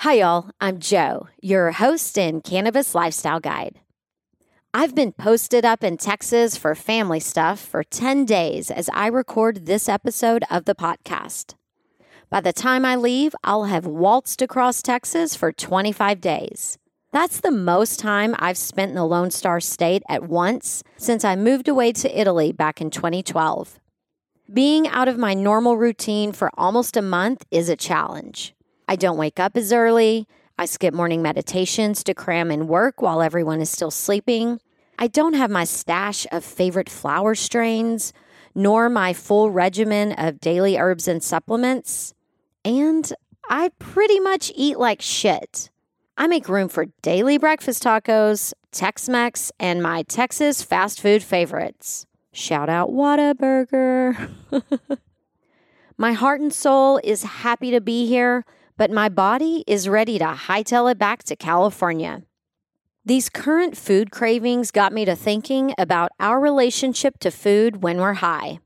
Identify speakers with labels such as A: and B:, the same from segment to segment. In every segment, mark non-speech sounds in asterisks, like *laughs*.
A: Hi, y'all. I'm Joe, your host and cannabis lifestyle guide. I've been posted up in Texas for family stuff for 10 days as I record this episode of the podcast. By the time I leave, I'll have waltzed across Texas for 25 days. That's the most time I've spent in the Lone Star State at once since I moved away to Italy back in 2012. Being out of my normal routine for almost a month is a challenge. I don't wake up as early. I skip morning meditations to cram in work while everyone is still sleeping. I don't have my stash of favorite flower strains, nor my full regimen of daily herbs and supplements. And I pretty much eat like shit. I make room for daily breakfast tacos, Tex Mex, and my Texas fast food favorites. Shout out Whataburger. *laughs* my heart and soul is happy to be here, but my body is ready to hightail it back to California. These current food cravings got me to thinking about our relationship to food when we're high.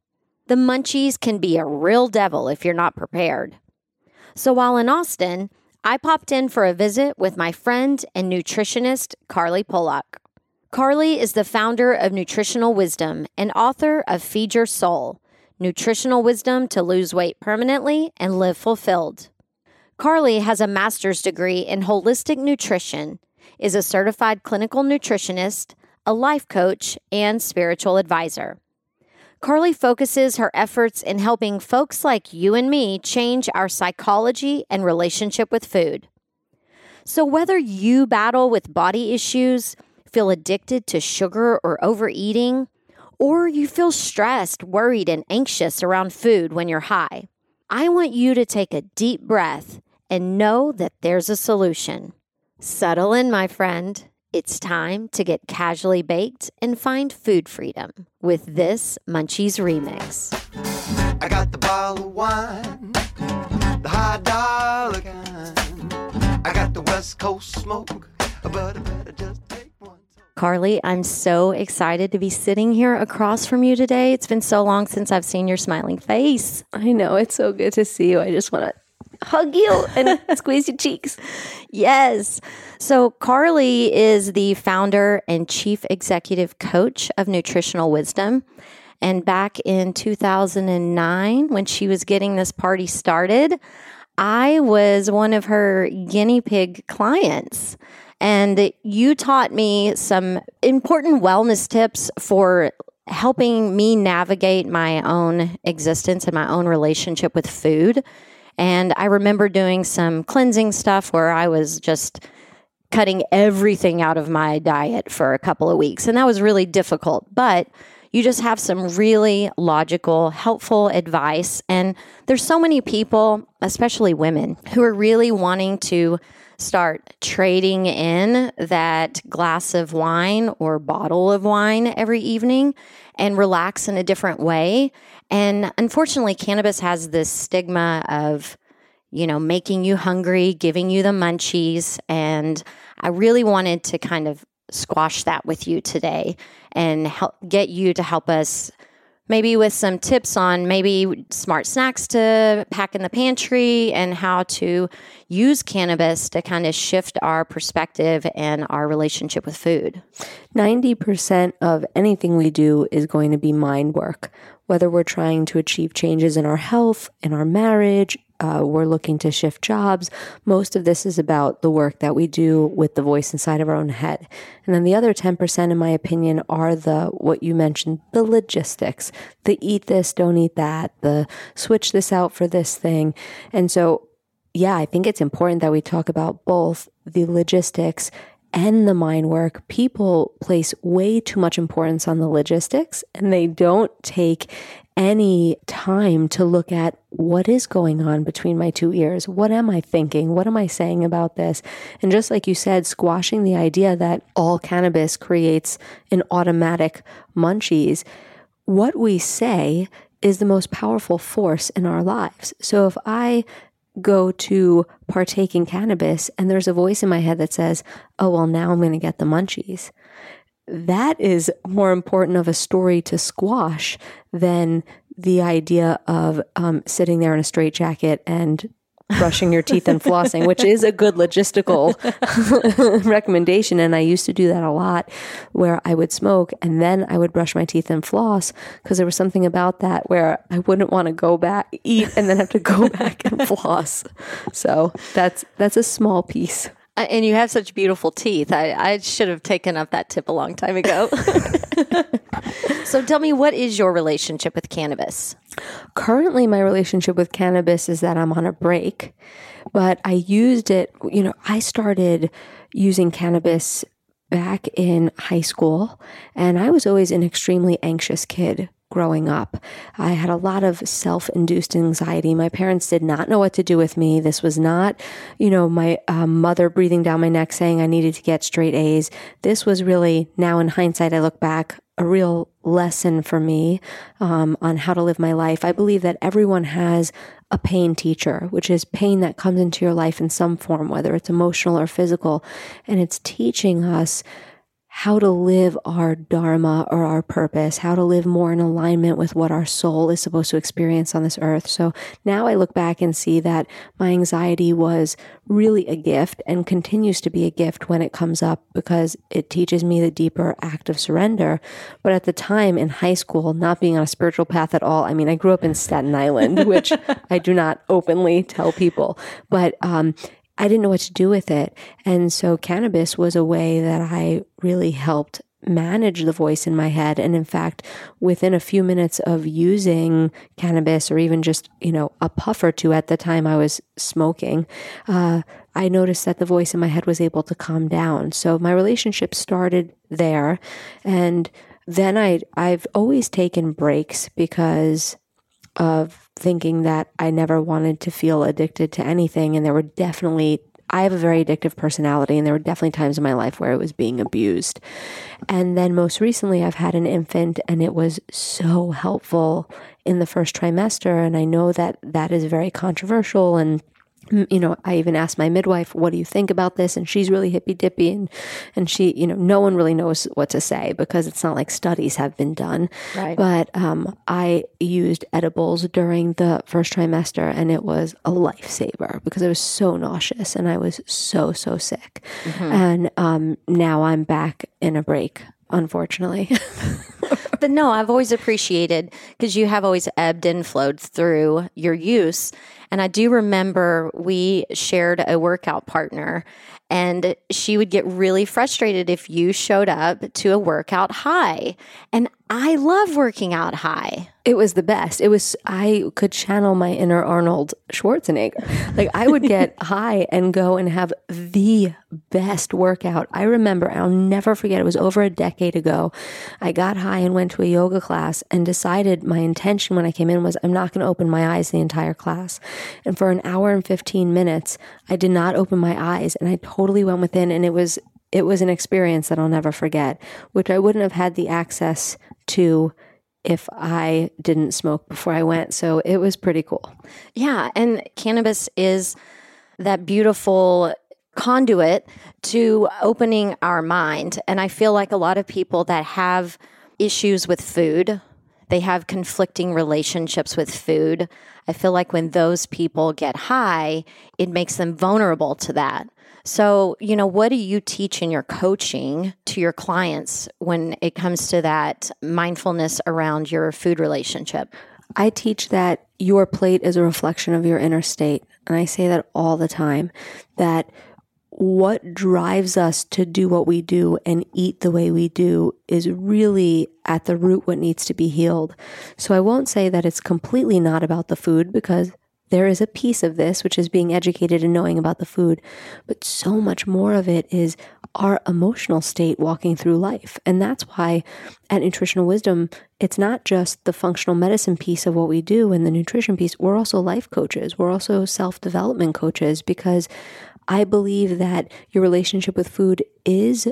A: The munchies can be a real devil if you're not prepared. So while in Austin, I popped in for a visit with my friend and nutritionist, Carly Pollack. Carly is the founder of Nutritional Wisdom and author of Feed Your Soul Nutritional Wisdom to Lose Weight Permanently and Live Fulfilled. Carly has a master's degree in holistic nutrition, is a certified clinical nutritionist, a life coach, and spiritual advisor. Carly focuses her efforts in helping folks like you and me change our psychology and relationship with food. So, whether you battle with body issues, feel addicted to sugar or overeating, or you feel stressed, worried, and anxious around food when you're high, I want you to take a deep breath and know that there's a solution. Settle in, my friend. It's time to get casually baked and find food freedom with this Munchies remix.
B: I got the bottle of wine, the high dollar kind. I got the West Coast smoke, but I better just take one.
A: Carly, I'm so excited to be sitting here across from you today. It's been so long since I've seen your smiling face.
C: I know. It's so good to see you. I just want to hug you and *laughs* squeeze your cheeks.
A: Yes. So, Carly is the founder and chief executive coach of Nutritional Wisdom. And back in 2009, when she was getting this party started, I was one of her guinea pig clients. And you taught me some important wellness tips for helping me navigate my own existence and my own relationship with food. And I remember doing some cleansing stuff where I was just cutting everything out of my diet for a couple of weeks. And that was really difficult. But you just have some really logical, helpful advice. And there's so many people, especially women, who are really wanting to start trading in that glass of wine or bottle of wine every evening and relax in a different way. And unfortunately, cannabis has this stigma of, you know, making you hungry, giving you the munchies. And I really wanted to kind of squash that with you today and help get you to help us maybe with some tips on maybe smart snacks to pack in the pantry and how to use cannabis to kind of shift our perspective and our relationship with food.
C: 90% of anything we do is going to be mind work, whether we're trying to achieve changes in our health, in our marriage, uh, we're looking to shift jobs. Most of this is about the work that we do with the voice inside of our own head. And then the other 10%, in my opinion, are the, what you mentioned, the logistics, the eat this, don't eat that, the switch this out for this thing. And so, yeah, I think it's important that we talk about both the logistics and the mind work, people place way too much importance on the logistics and they don't take any time to look at what is going on between my two ears. What am I thinking? What am I saying about this? And just like you said, squashing the idea that all cannabis creates an automatic munchies, what we say is the most powerful force in our lives. So if I go to partake in cannabis and there's a voice in my head that says, oh, well, now I'm going to get the munchies. That is more important of a story to squash than the idea of um, sitting there in a straitjacket and brushing your teeth and flossing, which is a good logistical *laughs* recommendation. And I used to do that a lot where I would smoke and then I would brush my teeth and floss because there was something about that where I wouldn't want to go back, eat, and then have to go *laughs* back and floss. So that's, that's a small piece.
A: And you have such beautiful teeth. I, I should have taken up that tip a long time ago. *laughs* *laughs* so tell me, what is your relationship with cannabis?
C: Currently, my relationship with cannabis is that I'm on a break, but I used it, you know, I started using cannabis back in high school, and I was always an extremely anxious kid growing up. I had a lot of self induced anxiety. My parents did not know what to do with me. This was not, you know, my uh, mother breathing down my neck saying I needed to get straight A's. This was really, now in hindsight, I look back, a real lesson for me um, on how to live my life. I believe that everyone has a pain teacher, which is pain that comes into your life in some form, whether it's emotional or physical. And it's teaching us how to live our dharma or our purpose, how to live more in alignment with what our soul is supposed to experience on this earth. So now I look back and see that my anxiety was really a gift and continues to be a gift when it comes up because it teaches me the deeper act of surrender. But at the time in high school, not being on a spiritual path at all, I mean, I grew up in Staten Island, *laughs* which I do not openly tell people, but um, I didn't know what to do with it. And so cannabis was a way that I really helped manage the voice in my head. And in fact, within a few minutes of using cannabis or even just, you know, a puff or two at the time I was smoking, uh, I noticed that the voice in my head was able to calm down. So my relationship started there. And then I, I've always taken breaks because of thinking that I never wanted to feel addicted to anything. And there were definitely, I have a very addictive personality, and there were definitely times in my life where it was being abused. And then most recently, I've had an infant, and it was so helpful in the first trimester. And I know that that is very controversial and you know, I even asked my midwife, what do you think about this? And she's really hippy dippy and, and she, you know, no one really knows what to say because it's not like studies have been done.
A: Right.
C: But, um, I used edibles during the first trimester and it was a lifesaver because I was so nauseous and I was so, so sick. Mm-hmm. And, um, now I'm back in a break unfortunately. *laughs*
A: but no, I've always appreciated because you have always ebbed and flowed through your use. And I do remember we shared a workout partner And she would get really frustrated if you showed up to a workout high. And I love working out high.
C: It was the best. It was, I could channel my inner Arnold Schwarzenegger. Like, I would get *laughs* high and go and have the best workout. I remember, I'll never forget, it was over a decade ago. I got high and went to a yoga class and decided my intention when I came in was I'm not going to open my eyes the entire class. And for an hour and 15 minutes, I did not open my eyes and I totally went within and it was it was an experience that I'll never forget, which I wouldn't have had the access to if I didn't smoke before I went. So it was pretty cool.
A: Yeah. And cannabis is that beautiful conduit to opening our mind. And I feel like a lot of people that have issues with food, they have conflicting relationships with food. I feel like when those people get high, it makes them vulnerable to that. So, you know, what do you teach in your coaching to your clients when it comes to that mindfulness around your food relationship?
C: I teach that your plate is a reflection of your inner state. And I say that all the time that what drives us to do what we do and eat the way we do is really at the root what needs to be healed. So I won't say that it's completely not about the food because there is a piece of this, which is being educated and knowing about the food, but so much more of it is our emotional state walking through life. And that's why at Nutritional Wisdom, it's not just the functional medicine piece of what we do and the nutrition piece. We're also life coaches, we're also self development coaches because I believe that your relationship with food is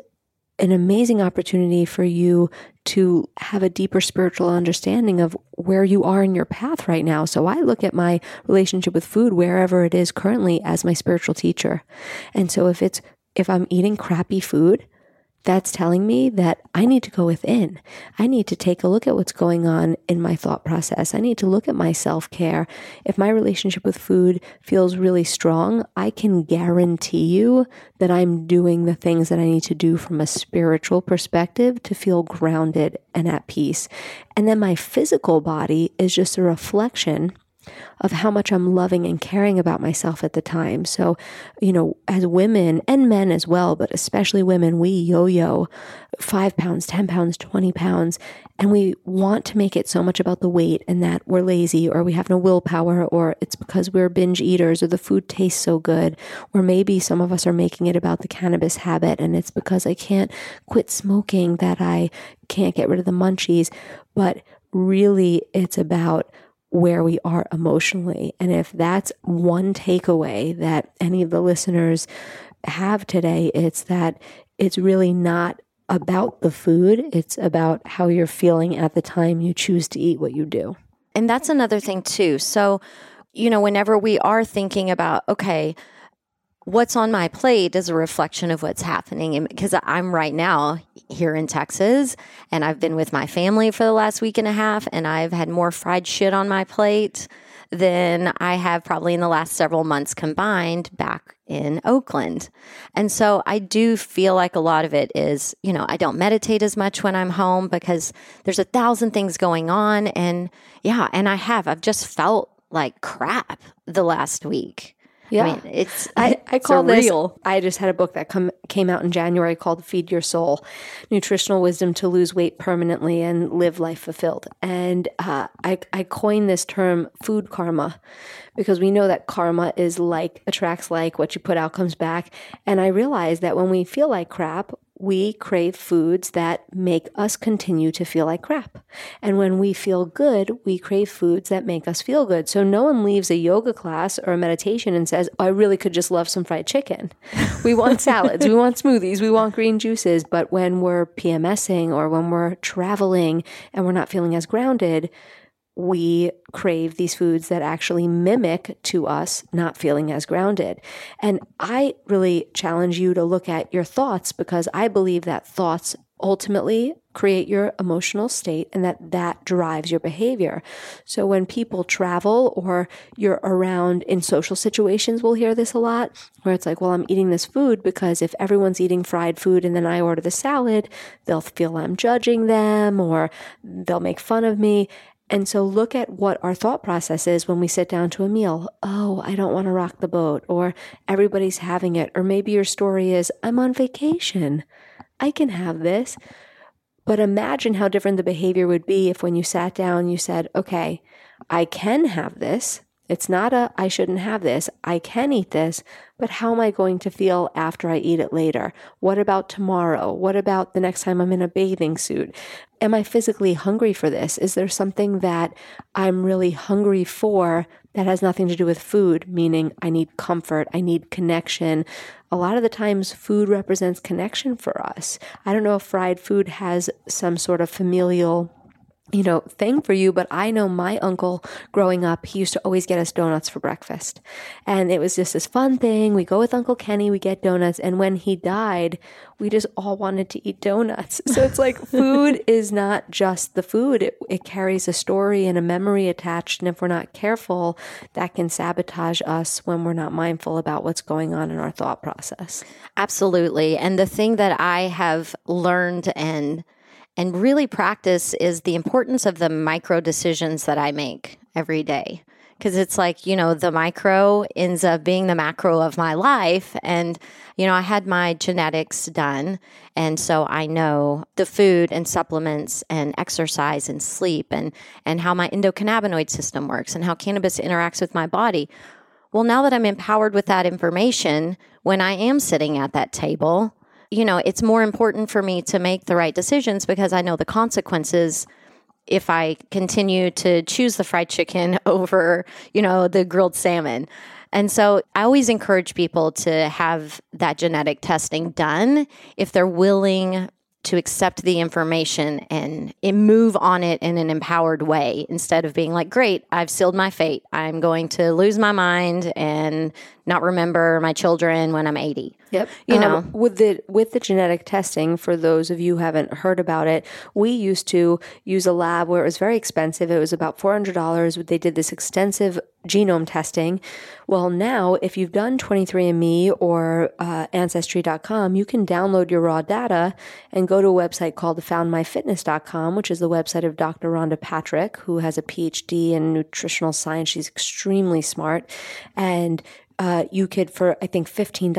C: an amazing opportunity for you to have a deeper spiritual understanding of where you are in your path right now. So I look at my relationship with food wherever it is currently as my spiritual teacher. And so if it's if I'm eating crappy food, that's telling me that I need to go within. I need to take a look at what's going on in my thought process. I need to look at my self care. If my relationship with food feels really strong, I can guarantee you that I'm doing the things that I need to do from a spiritual perspective to feel grounded and at peace. And then my physical body is just a reflection of how much I'm loving and caring about myself at the time. So, you know, as women and men as well, but especially women, we yo yo five pounds, 10 pounds, 20 pounds, and we want to make it so much about the weight and that we're lazy or we have no willpower or it's because we're binge eaters or the food tastes so good. Or maybe some of us are making it about the cannabis habit and it's because I can't quit smoking that I can't get rid of the munchies. But really, it's about where we are emotionally. And if that's one takeaway that any of the listeners have today, it's that it's really not about the food, it's about how you're feeling at the time you choose to eat what you do.
A: And that's another thing, too. So, you know, whenever we are thinking about, okay, what's on my plate is a reflection of what's happening because I'm right now here in Texas and I've been with my family for the last week and a half and I've had more fried shit on my plate than I have probably in the last several months combined back in Oakland. And so I do feel like a lot of it is, you know, I don't meditate as much when I'm home because there's a thousand things going on and yeah, and I have I've just felt like crap the last week.
C: Yeah,
A: I mean, it's *laughs*
C: I, I
A: it's
C: call this.
A: surreal.
C: I just had a book that come came out in January called "Feed Your Soul: Nutritional Wisdom to Lose Weight Permanently and Live Life Fulfilled." And uh, I I coined this term "food karma" because we know that karma is like attracts like what you put out comes back. And I realized that when we feel like crap, we crave foods that make us continue to feel like crap. And when we feel good, we crave foods that make us feel good. So no one leaves a yoga class or a meditation and says, oh, I really could just love some fried chicken. We want *laughs* salads, we want smoothies, we want green juices. But when we're PMSing or when we're traveling and we're not feeling as grounded, we crave these foods that actually mimic to us not feeling as grounded. And I really challenge you to look at your thoughts because I believe that thoughts ultimately create your emotional state and that that drives your behavior. So when people travel or you're around in social situations, we'll hear this a lot where it's like, well, I'm eating this food because if everyone's eating fried food and then I order the salad, they'll feel I'm judging them or they'll make fun of me. And so look at what our thought process is when we sit down to a meal. Oh, I don't want to rock the boat, or everybody's having it. Or maybe your story is, I'm on vacation. I can have this. But imagine how different the behavior would be if when you sat down, you said, okay, I can have this. It's not a, I shouldn't have this. I can eat this, but how am I going to feel after I eat it later? What about tomorrow? What about the next time I'm in a bathing suit? Am I physically hungry for this? Is there something that I'm really hungry for that has nothing to do with food, meaning I need comfort, I need connection? A lot of the times, food represents connection for us. I don't know if fried food has some sort of familial you know, thing for you. But I know my uncle growing up, he used to always get us donuts for breakfast. And it was just this fun thing. We go with Uncle Kenny, we get donuts. And when he died, we just all wanted to eat donuts. *laughs* So it's like food *laughs* is not just the food, it, it carries a story and a memory attached. And if we're not careful, that can sabotage us when we're not mindful about what's going on in our thought process.
A: Absolutely. And the thing that I have learned and and really practice is the importance of the micro decisions that I make every day. Because it's like, you know, the micro ends up being the macro of my life. And, you know, I had my genetics done. And so I know the food and supplements and exercise and sleep and, and how my endocannabinoid system works and how cannabis interacts with my body. Well, now that I'm empowered with that information, when I am sitting at that table, you know, it's more important for me to make the right decisions because I know the consequences if I continue to choose the fried chicken *laughs* over, you know, the grilled salmon. And so I always encourage people to have that genetic testing done if they're willing to accept the information and, move on it in an empowered way instead of being like, great, I've sealed my fate. I'm going to lose my mind and not remember my children when I'm 80.
C: Yep.
A: You know,
C: um, with the with the genetic testing, for those of you who haven't heard about it, we used to use a lab where it was very expensive. It was about four hundred dollars. They did this extensive genome testing. Well, now if you've done 23andMe or uh, Ancestry.com, you can download your raw data and go to a website called FoundMyFitness.com, which is the website of Dr. Rhonda Patrick, who has a PhD in nutritional science. She's extremely smart, and uh, you could, for I think $15,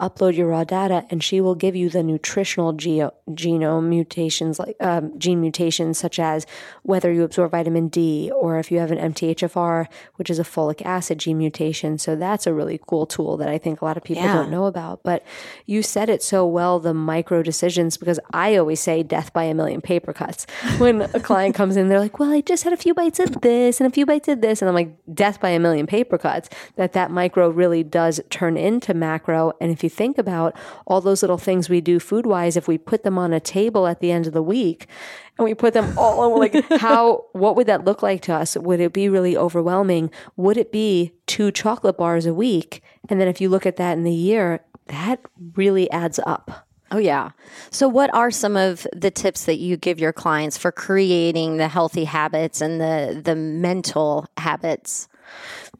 C: upload your raw data and she will give you the nutritional geo- genome mutations, like um, gene mutations, such as whether you absorb vitamin D or if you have an MTHFR, which is a folic acid gene mutation. So that's a really cool tool that I think a lot of people
A: Yeah.
C: don't know about. But you said it so well the micro decisions, because I always say death by a million paper cuts. *laughs* When a client comes in, they're like, well, I just had a few bites of this and a few bites of this. And I'm like, death by a million paper cuts, that that micro really does turn into macro. And if you think about all those little things we do food wise, if we put them on a table at the end of the week and we put them all on, like *laughs* how, what would that look like to us? Would it be really overwhelming? Would it be two chocolate bars a week? And then if you look at that in the year, that really adds up.
A: Oh yeah. So what are some of the tips that you give your clients for creating the healthy habits and the the mental habits?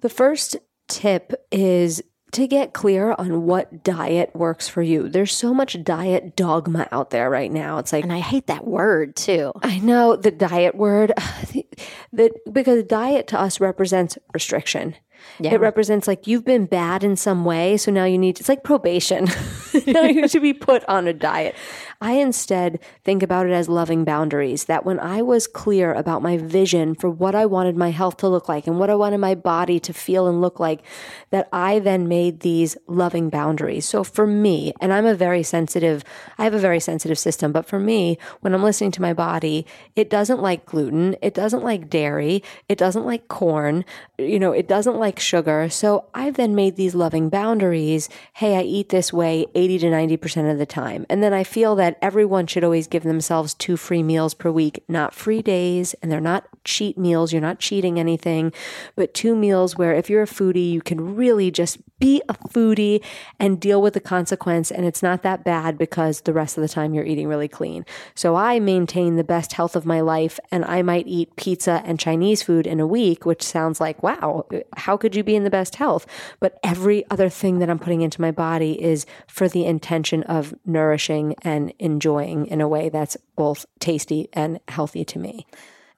C: The first tip is to get clear on what diet works for you. There's so much diet dogma out there right now. It's like
A: And I hate that word too.
C: I know the diet word *sighs* that because diet to us represents restriction.
A: Yeah.
C: It represents like you've been bad in some way, so now you need it's like probation. *laughs* now you need to be put on a diet. I instead think about it as loving boundaries. That when I was clear about my vision for what I wanted my health to look like and what I wanted my body to feel and look like, that I then made these loving boundaries. So for me, and I'm a very sensitive, I have a very sensitive system, but for me, when I'm listening to my body, it doesn't like gluten, it doesn't like dairy, it doesn't like corn, you know, it doesn't like sugar. So I've then made these loving boundaries. Hey, I eat this way 80 to 90% of the time. And then I feel that everyone should always give themselves two free meals per week, not free days, and they're not cheat meals. You're not cheating anything, but two meals where if you're a foodie, you can really just be a foodie and deal with the consequence. And it's not that bad because the rest of the time you're eating really clean. So I maintain the best health of my life and I might eat pizza and Chinese food in a week, which sounds like, wow, how could you be in the best health? But every other thing that I'm putting into my body is for the intention of nourishing and enjoying in a way that's both tasty and healthy to me.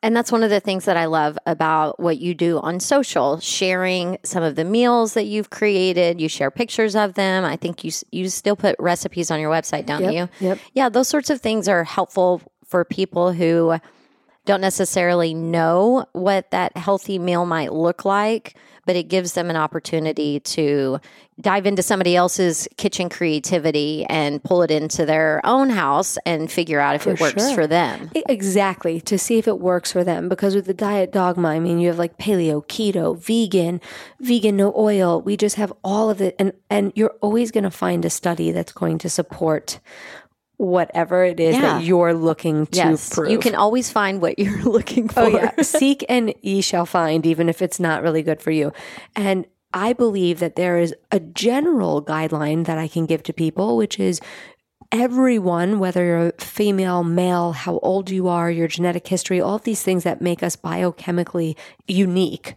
A: And that's one of the things that I love about what you do on social, sharing some of the meals that you've created. You share pictures of them. I think you you still put recipes on your website, don't
C: Yep,
A: you?
C: yep.
A: Yeah, those sorts of things are helpful for people who don't necessarily know what that healthy meal might look like, but it gives them an opportunity to dive into somebody else's kitchen creativity and pull it into their own house and figure out if it works
C: sure.
A: for them.
C: Exactly, to see if it works for them. Because with the diet dogma, I mean, you have like paleo, keto, vegan, vegan no oil. We just have all of it, and and you're always going to find a study that's going to support whatever it is
A: Yeah.
C: that you're looking to
A: Yes,
C: prove.
A: you can always find what you're *laughs* looking oh, for.
C: Oh yeah, seek and ye shall find, even if it's not really good for you. And I believe that there is a general guideline that I can give to people, which is everyone, whether you're female, male, how old you are, your genetic history, all of these things that make us biochemically unique.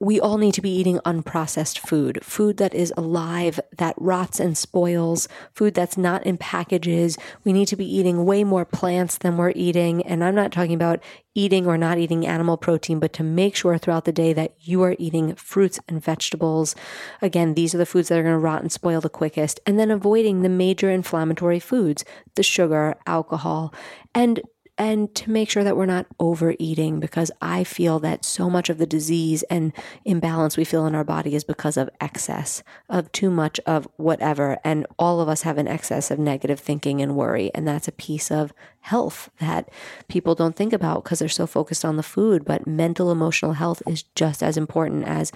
C: We all need to be eating unprocessed food, food that is alive, that rots and spoils, food that's not in packages. We need to be eating way more plants than we're eating. And I'm not talking about eating or not eating animal protein, but to make sure throughout the day that you are eating fruits and vegetables. Again, these are the foods that are going to rot and spoil the quickest. And then avoiding the major inflammatory foods, the sugar, alcohol, and and to make sure that we're not overeating because I feel that so much of the disease and imbalance we feel in our body is because of excess of too much of whatever. And all of us have an excess of negative thinking and worry. And that's a piece of health that people don't think about because they're so focused on the food. But mental, emotional health is just as important as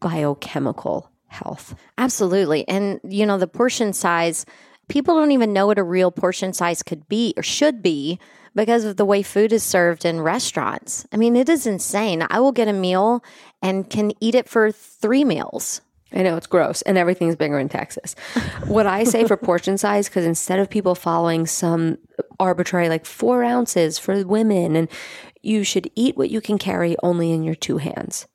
C: biochemical health.
A: Absolutely. And, you know, the portion size, people don't even know what a real portion size could be or should be because of the way food is served in restaurants. I mean, it is insane. I will get a meal and can eat it for three meals.
C: I know it's gross and everything's bigger in Texas. *laughs* what I say for portion size, because instead of people following some arbitrary, like four ounces for women, and you should eat what you can carry only in your two hands.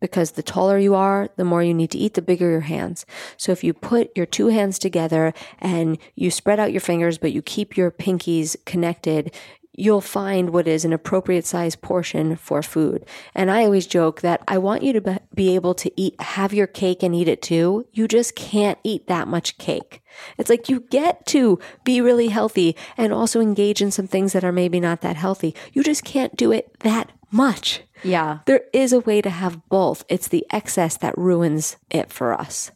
C: Because the taller you are, the more you need to eat, the bigger your hands. So if you put your two hands together and you spread out your fingers, but you keep your pinkies connected, you'll find what is an appropriate size portion for food. And I always joke that I want you to be- be able to eat, have your cake and eat it too. You just can't eat that much cake. It's like you get to be really healthy and also engage in some things that are maybe not that healthy. You just can't do it that much.
A: Yeah.
C: There is a way to have both. It's the excess that ruins it for us.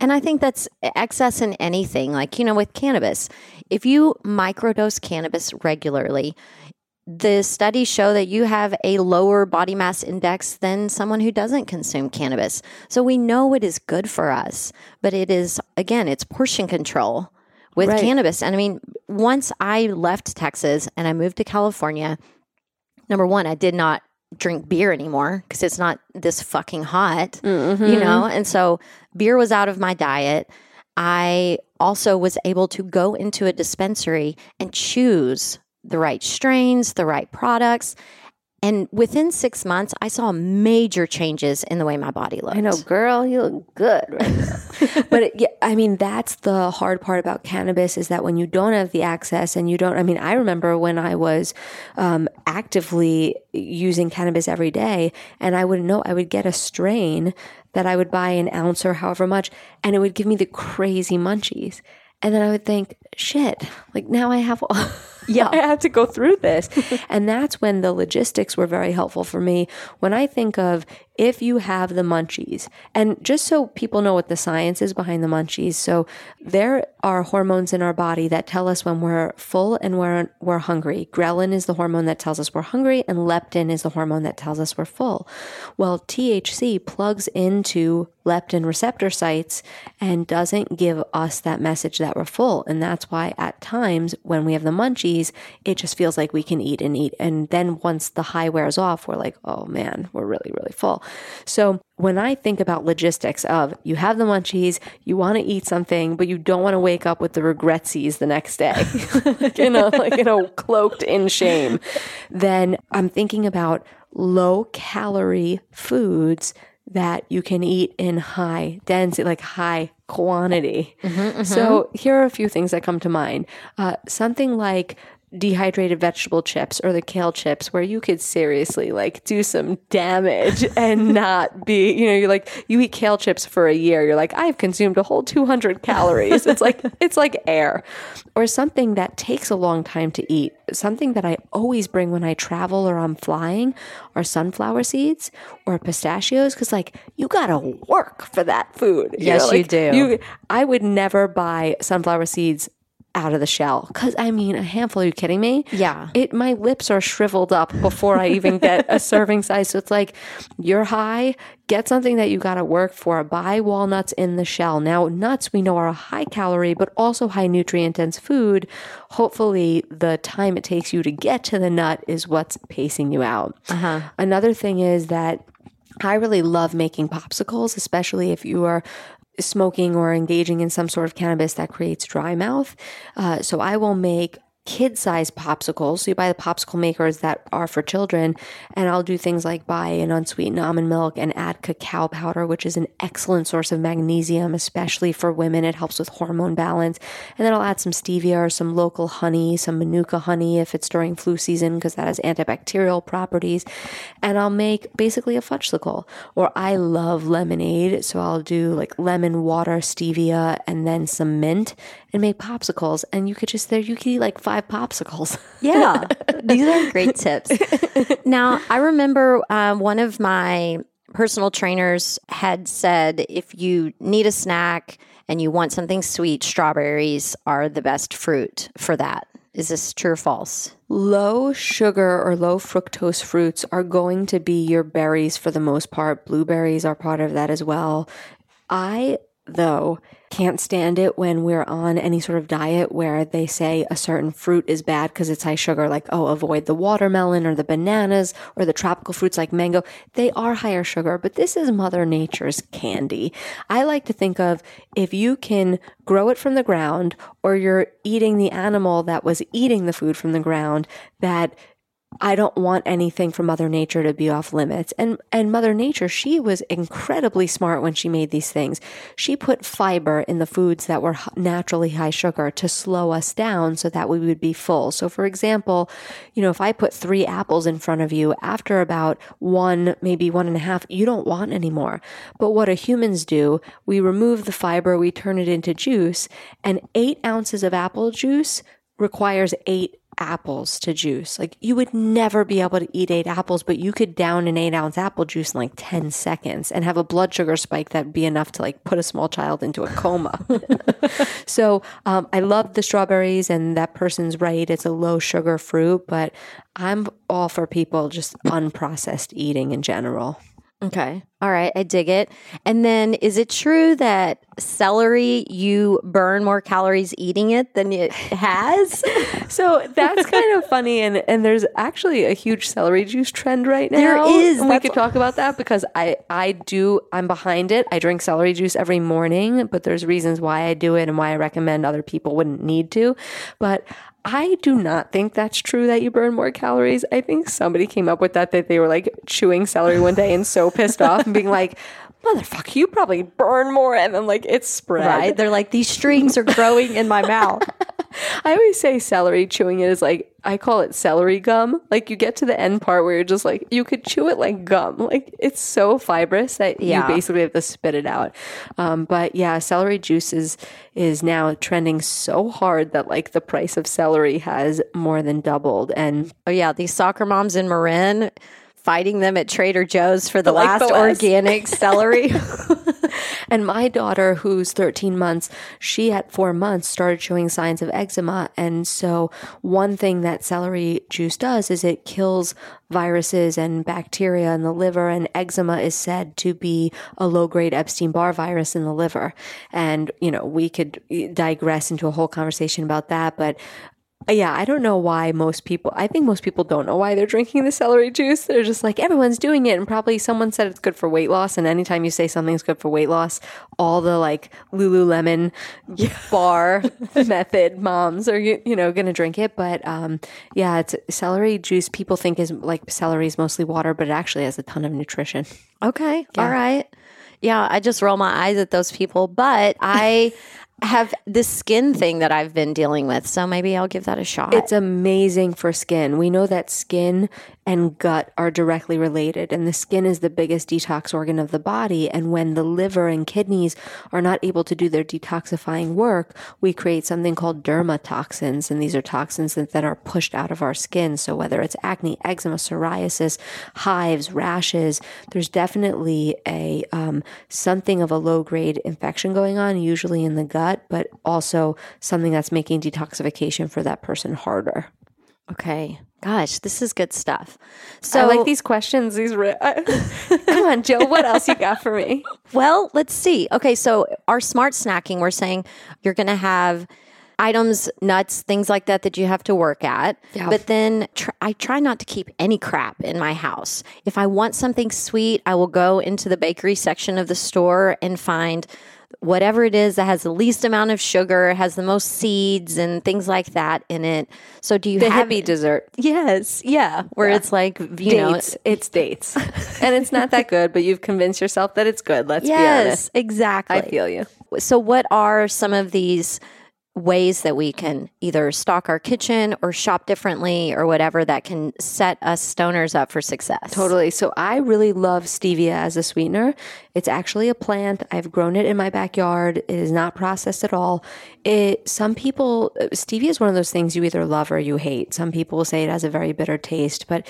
A: And I think that's excess in anything. Like, you know, with cannabis, if you microdose cannabis regularly, the studies show that you have a lower body mass index than someone who doesn't consume cannabis. So we know it is good for us, but it is, again, it's portion control with
C: Right.
A: cannabis. And I mean, once I left Texas and I moved to California, number one, I did not drink beer anymore because it's not this fucking hot, you mm-hmm. know? And so beer was out of my diet. I also was able to go into a dispensary and choose the right strains, the right products. And within six months, I saw major changes in the way my body looked.
C: I know, girl, you look good right *laughs* but it, yeah, I mean, that's the hard part about cannabis is that when you don't have the access and you don't, I mean, I remember when I was um, actively using cannabis every day and I wouldn't know, I would get a strain that I would buy an ounce or however much, and it would give me the crazy munchies. And then I would think, shit, like now I have, yeah, *laughs* I have to go through this. and that's when the logistics were very helpful for me. When I think of if you have the munchies, and just so people know what the science is behind the munchies, so there are hormones in our body that tell us when we're full and we're, we're hungry. Ghrelin is the hormone that tells us we're hungry, and leptin is the hormone that tells us we're full. Well, THC plugs into leptin receptor sites and doesn't give us that message that we're full. And that's why at times when we have the munchies, it just feels like we can eat and eat. And then once the high wears off, we're like, oh man, we're really, really full. So when I think about logistics of you have the munchies, you want to eat something, but you don't want to wake up with the regretsies the next day, *laughs* you know, *laughs* like, you know, cloaked in shame, then I'm thinking about low calorie foods that you can eat in high density, like high quantity. So here are a few things that come to mind. Uh, something like dehydrated vegetable chips or the kale chips where you could seriously like do some damage *laughs* and not be, you know, you're like, you eat kale chips for a year. You're like, I've consumed a whole 200 calories. It's like, *laughs* it's like air or something that takes a long time to eat. Something that I always bring when I travel or I'm flying are sunflower seeds or pistachios. Cause like you gotta work for that food.
A: Yes, you
C: like,
A: do.
C: You, I would never buy sunflower seeds out of the shell. Cause I mean, a handful, are you kidding me?
A: Yeah.
C: It, my lips are shriveled up before I even get a *laughs* serving size. So it's like, you're high, get something that you got to work for. Buy walnuts in the shell. Now, nuts we know are a high calorie, but also high nutrient dense food. Hopefully, the time it takes you to get to the nut is what's pacing you out.
A: Uh-huh.
C: Another thing is that I really love making popsicles, especially if you are smoking or engaging in some sort of cannabis that creates dry mouth. Uh, so I will make kid size popsicles. So you buy the popsicle makers that are for children, and I'll do things like buy an unsweetened almond milk and add cacao powder, which is an excellent source of magnesium, especially for women. It helps with hormone balance. And then I'll add some stevia or some local honey, some manuka honey if it's during flu season, because that has antibacterial properties. And I'll make basically a fudgesicle. Or I love lemonade, so I'll do like lemon water, stevia, and then some mint and make popsicles. And you could just there you could eat like five popsicles. *laughs*
A: Yeah, these are great tips. *laughs* Now, I remember um, one of my personal trainers had said if you need a snack and you want something sweet, strawberries are the best fruit for that. Is this true or false?
C: Low sugar or low fructose fruits are going to be your berries for the most part. Blueberries are part of that as well. I, though, can't stand it when we're on any sort of diet where they say a certain fruit is bad because it's high sugar, like, oh, avoid the watermelon or the bananas or the tropical fruits like mango. They are higher sugar, but this is Mother Nature's candy. I like to think of if you can grow it from the ground or you're eating the animal that was eating the food from the ground, that I don't want anything from Mother Nature to be off limits. And and Mother Nature, she was incredibly smart when she made these things. She put fiber in the foods that were naturally high sugar to slow us down so that we would be full. So for example, you know, if I put three apples in front of you, after about one, maybe one and a half, you don't want anymore. But what do humans do? We remove the fiber, we turn it into juice, and eight ounces of apple juice requires eight apples to juice. Like you would never be able to eat eight apples, but you could down an eight ounce apple juice in like 10 seconds and have a blood sugar spike that'd be enough to like put a small child into a coma. *laughs* so um, I love the strawberries, and that person's right. It's a low sugar fruit, but I'm all for people just unprocessed eating in general.
A: Okay. All right. I dig it. And then is it true that celery, you burn more calories eating it than it has? *laughs*
C: So that's kind of funny, and and there's actually a huge celery juice trend right now.
A: There is.
C: And we could talk about that because I I do I'm behind it. I drink celery juice every morning, but there's reasons why I do it and why I recommend other people wouldn't need to. But I do not think that's true that you burn more calories. I think somebody came up with that that they were like chewing celery one day and so pissed off and being like, "Motherfucker, you probably burn more," and then like it's spread.
A: right. They're like, these strings are growing in my mouth.
C: I always say celery chewing it is like I call it celery gum. Like you get to the end part where you're just like you could chew it like gum. Like it's so fibrous that
A: Yeah.
C: you basically have to spit it out. Um, but yeah, celery juice is is now trending so hard that like the price of celery has more than doubled. And
A: Oh, yeah. These soccer moms in Marin fighting them at Trader Joe's for the
C: Like
A: last
C: the last-
A: organic *laughs* celery. *laughs*
C: And my daughter, who's 13 months, she at four months started showing signs of eczema. And so, one thing that celery juice does is it kills viruses and bacteria in the liver. And eczema is said to be a low grade Epstein Barr virus in the liver. And, you know, we could eh, digress into a whole conversation about that. But yeah, I don't know why most people, I think most people don't know why they're drinking the celery juice. They're just like, everyone's doing it. And probably someone said it's good for weight loss. And anytime you say something's good for weight loss, all the like Lululemon *laughs* bar method moms are, you, you know, going to drink it. But um, yeah, it's celery juice. People think is like celery is mostly water, but it actually has a ton of nutrition.
A: Okay. All right. Yeah, I just roll my eyes at those people, but I *laughs* have this skin thing that I've been dealing with. So maybe I'll give that a shot.
C: It's amazing for skin. We know that skin and gut are directly related, and the skin is the biggest detox organ of the body. And when the liver and kidneys are not able to do their detoxifying work, we create something called dermatoxins, and these are toxins that then are pushed out of our skin. So whether it's acne, eczema, psoriasis, hives, rashes, there's definitely a um, something of a low grade infection going on, usually in the gut, but also something that's making detoxification for that person harder.
A: okay. Gosh, this is good stuff. So
C: I like these questions. These re- *laughs* come on, Joe. What else you got for me? *laughs*
A: Well, let's see. Okay, so our smart snacking, we're saying you're going to have items, nuts, things like that that you have to work at.
C: Yeah.
A: But then tr- I try not to keep any crap in my house. If I want something sweet, I will go into the bakery section of the store and find whatever it is that has the least amount of sugar, has the most seeds and things like that in it. So do you
C: The
A: have
C: hippie dessert.
A: Yes, yeah, where it's like you know
C: dates. it's dates. *laughs* and it's not that good, but you've convinced yourself that it's good. Let's be
A: Yes,
C: honest.
A: exactly.
C: I feel you.
A: So, what are some of these ways that we can either stock our kitchen or shop differently or whatever that can set us stoners up for success?
C: Totally. So I really love stevia as a sweetener. It's actually a plant. I've grown it in my backyard. It is not processed at all. It some people stevia is one of those things you either love or you hate. Some people say it has a very bitter taste, but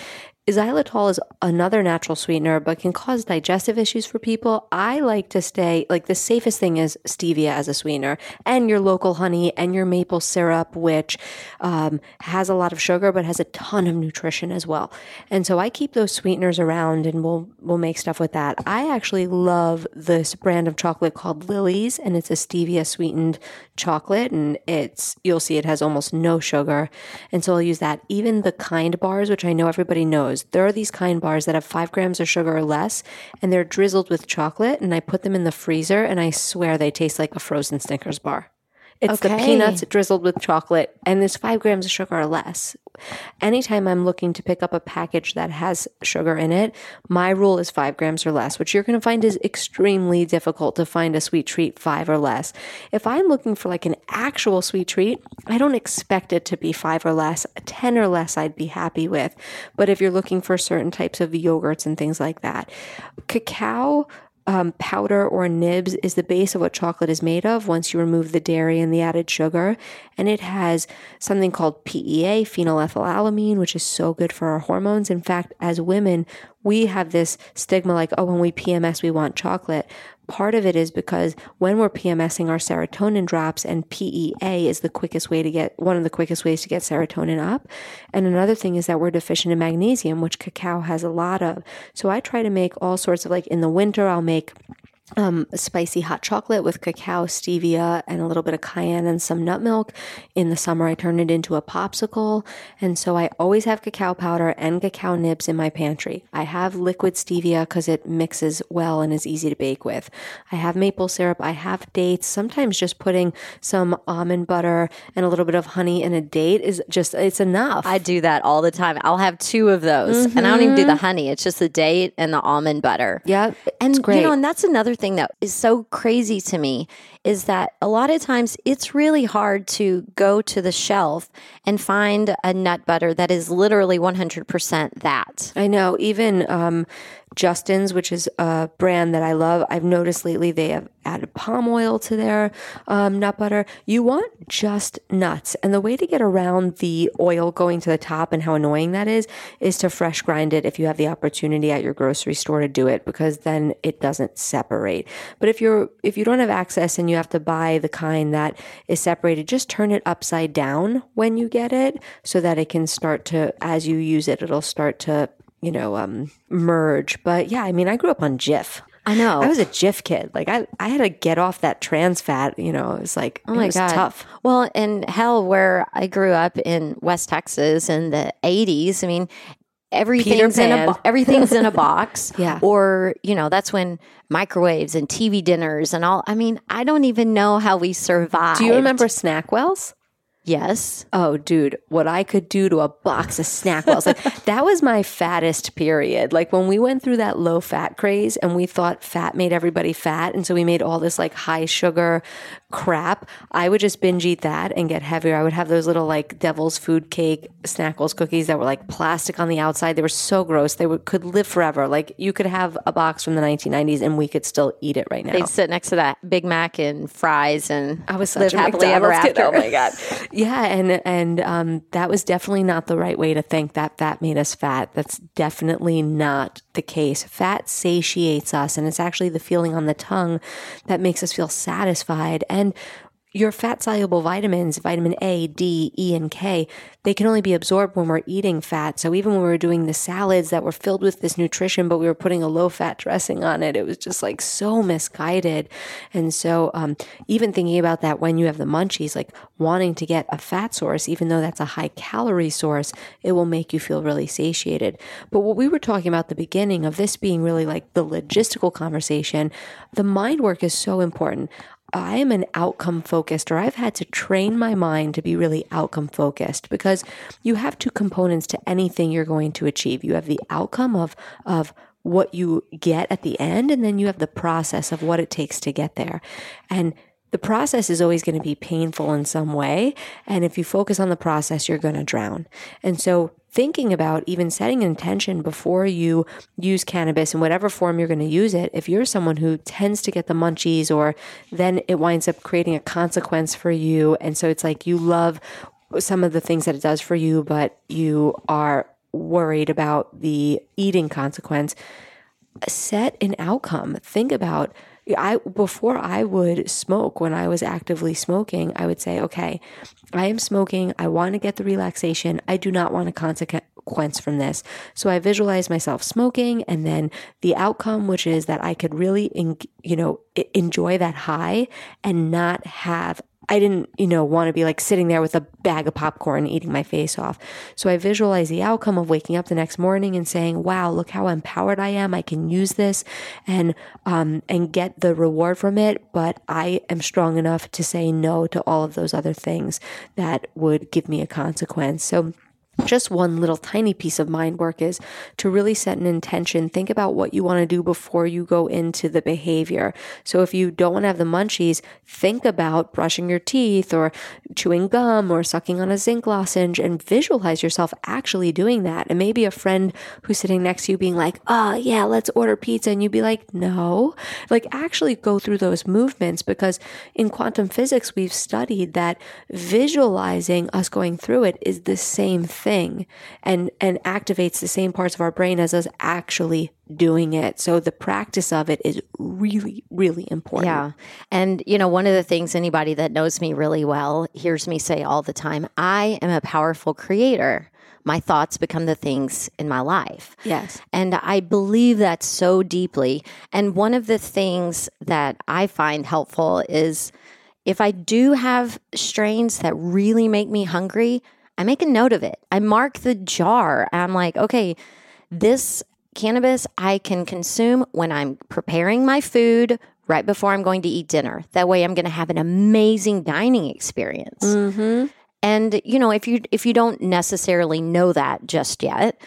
C: xylitol is another natural sweetener but can cause digestive issues for people. I like to stay like the safest thing is stevia as a sweetener and your local honey and your maple syrup which um, has a lot of sugar but has a ton of nutrition as well. And so I keep those sweeteners around and we'll we'll make stuff with that. I actually love this brand of chocolate called Lily's and it's a stevia sweetened chocolate and it's you'll see it has almost no sugar. And so I'll use that. Even the kind bars, which I know everybody knows, there are these kind bars that have five grams of sugar or less and they're drizzled with chocolate and I put them in the freezer and I swear they taste like a frozen Snickers bar. It's the peanuts drizzled with chocolate, and there's five grams of sugar or less. Anytime I'm looking to pick up a package that has sugar in it, my rule is five grams or less, which you're going to find is extremely difficult to find a sweet treat five or less. If I'm looking for like an actual sweet treat, I don't expect it to be five or less. 10 or less, I'd be happy with. But if you're looking for certain types of yogurts and things like that, cacao um, powder or nibs is the base of what chocolate is made of once you remove the dairy and the added sugar. And it has something called PEA, phenylethylalamine, which is so good for our hormones. In fact, as women, we have this stigma like, oh, when we PMS, we want chocolate. Part of it is because when we're PMSing, our serotonin drops, and PEA is the quickest way to get one of the quickest ways to get serotonin up. And another thing is that we're deficient in magnesium, which cacao has a lot of. So I try to make all sorts of like in the winter, I'll make um, spicy hot chocolate with cacao, stevia, and a little bit of cayenne and some nut milk. In the summer, I turn it into a popsicle. And so I always have cacao powder and cacao nibs in my pantry. I have liquid stevia because it mixes well and is easy to bake with. I have maple syrup. I have dates. Sometimes just putting some almond butter and a little bit of honey in a date is just, it's enough.
A: I do that all the time. I'll have two of those, and I don't even do
C: Mm-hmm.
A: the honey. It's just the date and the almond butter.
C: yeah,
A: And
C: it's great.
A: you know, and that's another thing that is so crazy to me is that a lot of times it's really hard to go to the shelf and find a nut butter that is literally 100% that.
C: I know. Even um, Justin's, which is a brand that I love, I've noticed lately they have added palm oil to their um, nut butter. You want just nuts. And the way to get around the oil going to the top and how annoying that is, is to fresh grind it if you have the opportunity at your grocery store to do it, because then it doesn't separate. But if you're, if you don't have access and you have to buy the kind that is separated, just turn it upside down when you get it so that it can start to, as you use it, it'll start to you know, um, merge. But yeah, I mean, I grew up on Jif.
A: I know.
C: I was a Jif kid. Like I, I had to get off that trans fat. You know, it was like,
A: Oh
C: it
A: my
C: was
A: god!
C: tough.
A: Well, and hell, where I grew up in West Texas in the '80s, I mean, everything's in a bo- everything's in a *laughs* box.
C: Yeah.
A: Or you know, that's when microwaves and TV dinners and all. I mean, I don't even know how we survived.
C: Do you remember Snackwells?
A: Yes.
C: Oh, dude, what I could do to a box of Snackwells. Like *laughs* that was my fattest period. Like when we went through that low fat craze and we thought fat made everybody fat. And so we made all this like high sugar crap. I would just binge eat that and get heavier. I would have those little like devil's food cake Snackwells cookies that were like plastic on the outside. They were so gross. They would, could live forever. Like you could have a box from the 1990s and we could still eat it right now.
A: They'd sit next to that Big Mac and fries and
C: I was
A: live
C: such a
A: happily ever after.
C: kid. Oh my god. *laughs* yeah, and and um, that was definitely not the right way to think that fat made us fat. That's definitely not the case. Fat satiates us, and it's actually the feeling on the tongue that makes us feel satisfied. And your fat soluble vitamins, vitamin A, D, E, and K, they can only be absorbed when we're eating fat. So even when we were doing the salads that were filled with this nutrition, but we were putting a low fat dressing on it, it was just like so misguided. And so um, even thinking about that when you have the munchies, like wanting to get a fat source, even though that's a high calorie source, it will make you feel really satiated. But what we were talking about the beginning of this being really like the logistical conversation, the mind work is so important. I am an outcome focused, or I've had to train my mind to be really outcome focused because you have two components to anything you're going to achieve. You have the outcome of, of what you get at the end, and then you have the process of what it takes to get there. And the process is always going to be painful in some way. And if you focus on the process, you're going to drown. And so, thinking about even setting an intention before you use cannabis in whatever form you're going to use it, if you're someone who tends to get the munchies, or then it winds up creating a consequence for you. And so, it's like you love some of the things that it does for you, but you are worried about the eating consequence set an outcome. Think about I before I would smoke when I was actively smoking, I would say, okay, I am smoking. I want to get the relaxation. I do not want a consequence from this. So I visualize myself smoking and then the outcome which is that I could really you know enjoy that high and not have I didn't, you know, want to be like sitting there with a bag of popcorn eating my face off. So I visualize the outcome of waking up the next morning and saying, "Wow, look how empowered I am. I can use this and um and get the reward from it, but I am strong enough to say no to all of those other things that would give me a consequence." So just one little tiny piece of mind work is to really set an intention. Think about what you want to do before you go into the behavior. So if you don't want to have the munchies, think about brushing your teeth or chewing gum or sucking on a zinc lozenge and visualize yourself actually doing that. And maybe a friend who's sitting next to you being like, oh, yeah, let's order pizza. And you'd be like, no. Like actually go through those movements because in quantum physics, we've studied that visualizing us going through it is the same thing and and activates the same parts of our brain as us actually doing it. So the practice of it is really really important.
A: Yeah. And, you know, one of the things anybody that knows me really well hears me say all the time I am a powerful creator. My thoughts become the things in my life.
C: Yes.
A: And I believe that so deeply. And one of the things that I find helpful is if I do have strains that really make me hungry, I make a note of it. I mark the jar. I'm like, okay, this cannabis I can consume when I'm preparing my food right before I'm going to eat dinner. That way I'm going to have an amazing dining experience. Mm-hmm. And you know, if you if you don't necessarily know that just yet,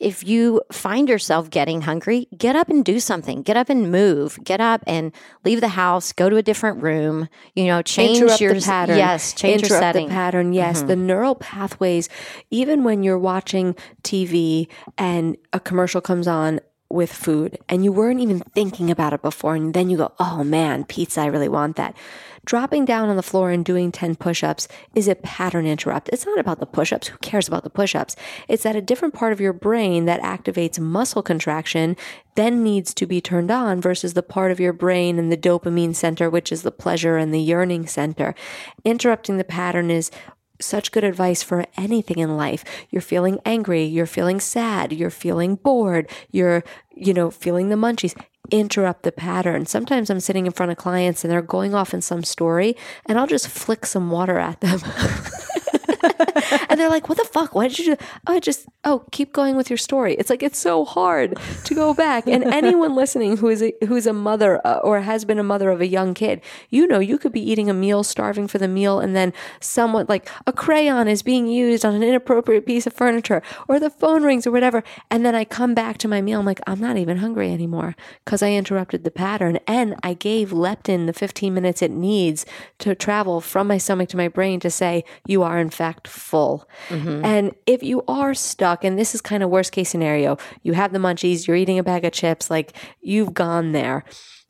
A: if you find yourself getting hungry, get up and do something. Get up and move. Get up and leave the house. Go to a different room. You know, change
C: interrupt
A: your
C: the pattern.
A: Yes, change
C: interrupt
A: your setting. Mm-hmm.
C: the pattern. Yes, the neural pathways. Even when you're watching TV and a commercial comes on with food and you weren't even thinking about it before, and then you go, "Oh man, pizza! I really want that." Dropping down on the floor and doing 10 push ups is a pattern interrupt. It's not about the push ups. Who cares about the push ups? It's that a different part of your brain that activates muscle contraction then needs to be turned on versus the part of your brain and the dopamine center, which is the pleasure and the yearning center. Interrupting the pattern is such good advice for anything in life. You're feeling angry, you're feeling sad, you're feeling bored, you're, you know, feeling the munchies. Interrupt the pattern. Sometimes I'm sitting in front of clients and they're going off in some story and I'll just flick some water at them. *laughs* and they're like, "What the fuck? Why did you do?" Oh, I just oh, keep going with your story. It's like it's so hard to go back. And *laughs* anyone listening who is a, who's a mother uh, or has been a mother of a young kid, you know, you could be eating a meal, starving for the meal, and then someone like a crayon is being used on an inappropriate piece of furniture, or the phone rings, or whatever, and then I come back to my meal. I'm like, I'm not even hungry anymore because I interrupted the pattern, and I gave leptin the 15 minutes it needs to travel from my stomach to my brain to say you are in fact full. Mm-hmm. And if you are stuck, and this is kind of worst case scenario, you have the munchies, you're eating a bag of chips, like you've gone there,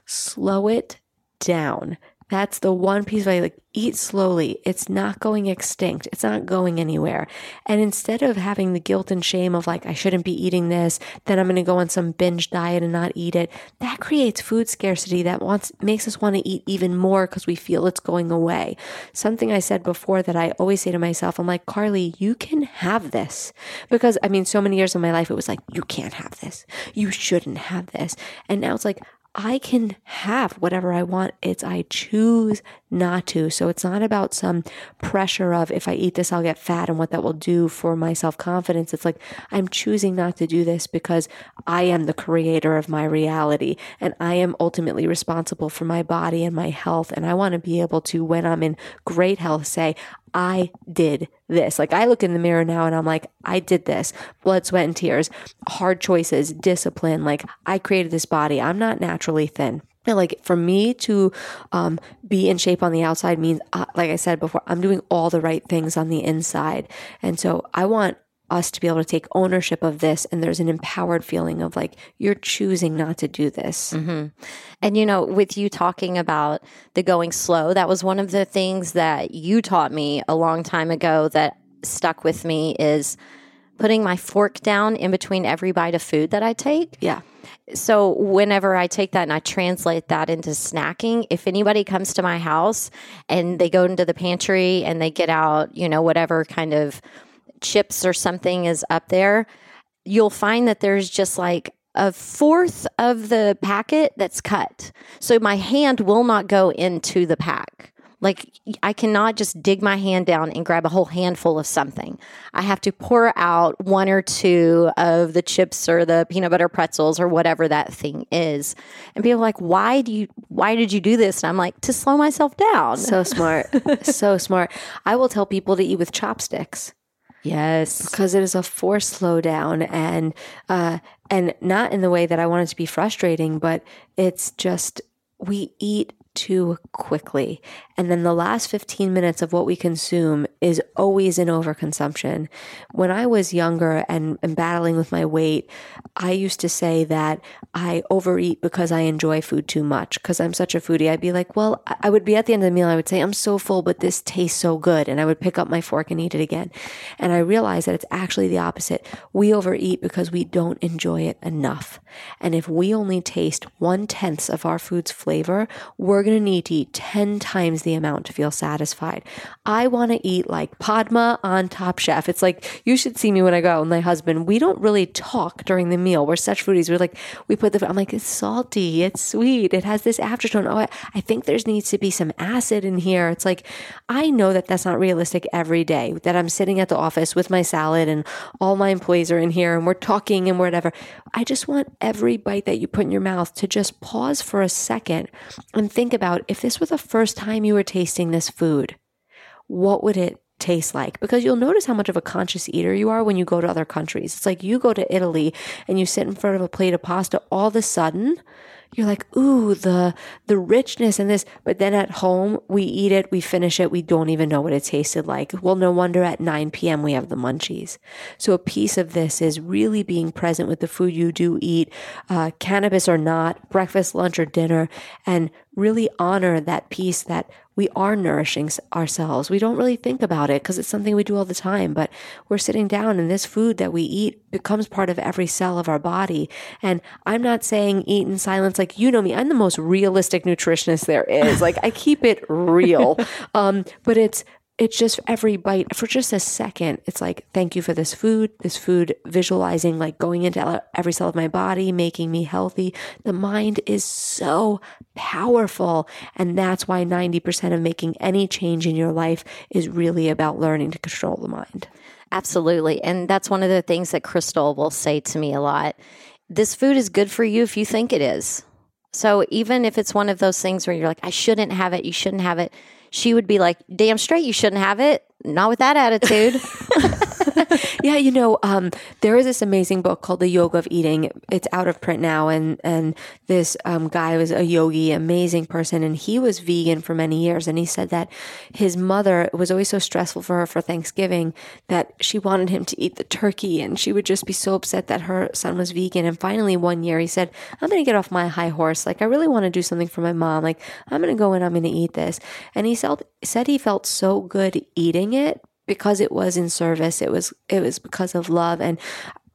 C: slow it down. That's the one piece of like eat slowly. It's not going extinct. It's not going anywhere. And instead of having the guilt and shame of like, I shouldn't be eating this, then I'm going to go on some binge diet and not eat it, that creates food scarcity that wants, makes us want to eat even more because we feel it's going away. Something I said before that I always say to myself, I'm like, Carly, you can have this. Because I mean, so many years of my life, it was like, you can't have this. You shouldn't have this. And now it's like, I can have whatever I want. It's I choose not to. So it's not about some pressure of if I eat this, I'll get fat and what that will do for my self confidence. It's like I'm choosing not to do this because I am the creator of my reality and I am ultimately responsible for my body and my health. And I want to be able to, when I'm in great health, say, I did this. Like I look in the mirror now and I'm like, I did this. Blood, sweat, and tears, hard choices, discipline. Like I created this body. I'm not naturally thin. Like for me to um, be in shape on the outside means, uh, like I said before, I'm doing all the right things on the inside. And so I want us to be able to take ownership of this. And there's an empowered feeling of like, you're choosing not to do this.
A: And you know, with you talking about the going slow, that was one of the things that you taught me a long time ago that stuck with me is putting my fork down in between every bite of food that I take.
C: Yeah.
A: So whenever I take that and I translate that into snacking, if anybody comes to my house and they go into the pantry and they get out, you know, whatever kind of chips or something is up there, you'll find that there's just like a fourth of the packet that's cut. So my hand will not go into the pack. Like I cannot just dig my hand down and grab a whole handful of something. I have to pour out one or two of the chips or the peanut butter pretzels or whatever that thing is. And people are like, "Why do you why did you do this?" And I'm like, "To slow myself down."
C: So smart. *laughs* so smart. I will tell people to eat with chopsticks.
A: yes.
C: because it is a forced slowdown and uh, and not in the way that I want it to be frustrating, but it's just we eat too quickly. And then the last 15 minutes of what we consume is always in overconsumption. When I was younger and, and battling with my weight, I used to say that I overeat because I enjoy food too much. Because I'm such a foodie, I'd be like, well, I I would be at the end of the meal, I would say, I'm so full, but this tastes so good. And I would pick up my fork and eat it again. And I realized that it's actually the opposite. We overeat because we don't enjoy it enough. And if we only taste one tenth of our food's flavor, we're going to need to eat 10 times the amount to feel satisfied. I want to eat like Padma on Top Chef. It's like, you should see me when I go out with my husband. We don't really talk during the meal. We're such foodies. We're like, we put the, I'm like, it's salty, it's sweet, it has this aftertone. Oh, I, I think there's needs to be some acid in here. It's like, I know that that's not realistic every day, that I'm sitting at the office with my salad and all my employees are in here and we're talking and whatever. I just want every bite that you put in your mouth to just pause for a second and think about if this were the first time you were tasting this food, what would it taste like? Because you'll notice how much of a conscious eater you are when you go to other countries. It's like you go to Italy and you sit in front of a plate of pasta, all of a sudden, you're like, ooh, the the richness and this. But then at home, we eat it, we finish it, we don't even know what it tasted like. Well, no wonder at 9 p.m. we have the munchies. So a piece of this is really being present with the food you do eat, uh, cannabis or not, breakfast, lunch, or dinner, and really honor that piece that we are nourishing ourselves. We don't really think about it because it's something we do all the time, but we're sitting down and this food that we eat becomes part of every cell of our body. And I'm not saying eat in silence like you know me. I'm the most realistic nutritionist there is. Like I keep it real. *laughs* um, but it's it's just every bite for just a second. It's like, thank you for this food, this food visualizing, like going into every cell of my body, making me healthy. The mind is so powerful. And that's why 90% of making any change in your life is really about learning to control the mind.
A: Absolutely. And that's one of the things that Crystal will say to me a lot. This food is good for you if you think it is. So even if it's one of those things where you're like, I shouldn't have it, you shouldn't have it, she would be like, damn straight, you shouldn't have it. Not with that attitude. *laughs* *laughs*
C: yeah, you know, um, there is this amazing book called The Yoga of Eating. It's out of print now, and and this um, guy was a yogi, amazing person, and he was vegan for many years. And he said that his mother was always so stressful for her for Thanksgiving that she wanted him to eat the turkey, and she would just be so upset that her son was vegan. And finally, one year, he said, "I'm going to get off my high horse. Like, I really want to do something for my mom. Like, I'm going to go and I'm going to eat this." And he felt said he felt so good eating it because it was in service it was it was because of love. And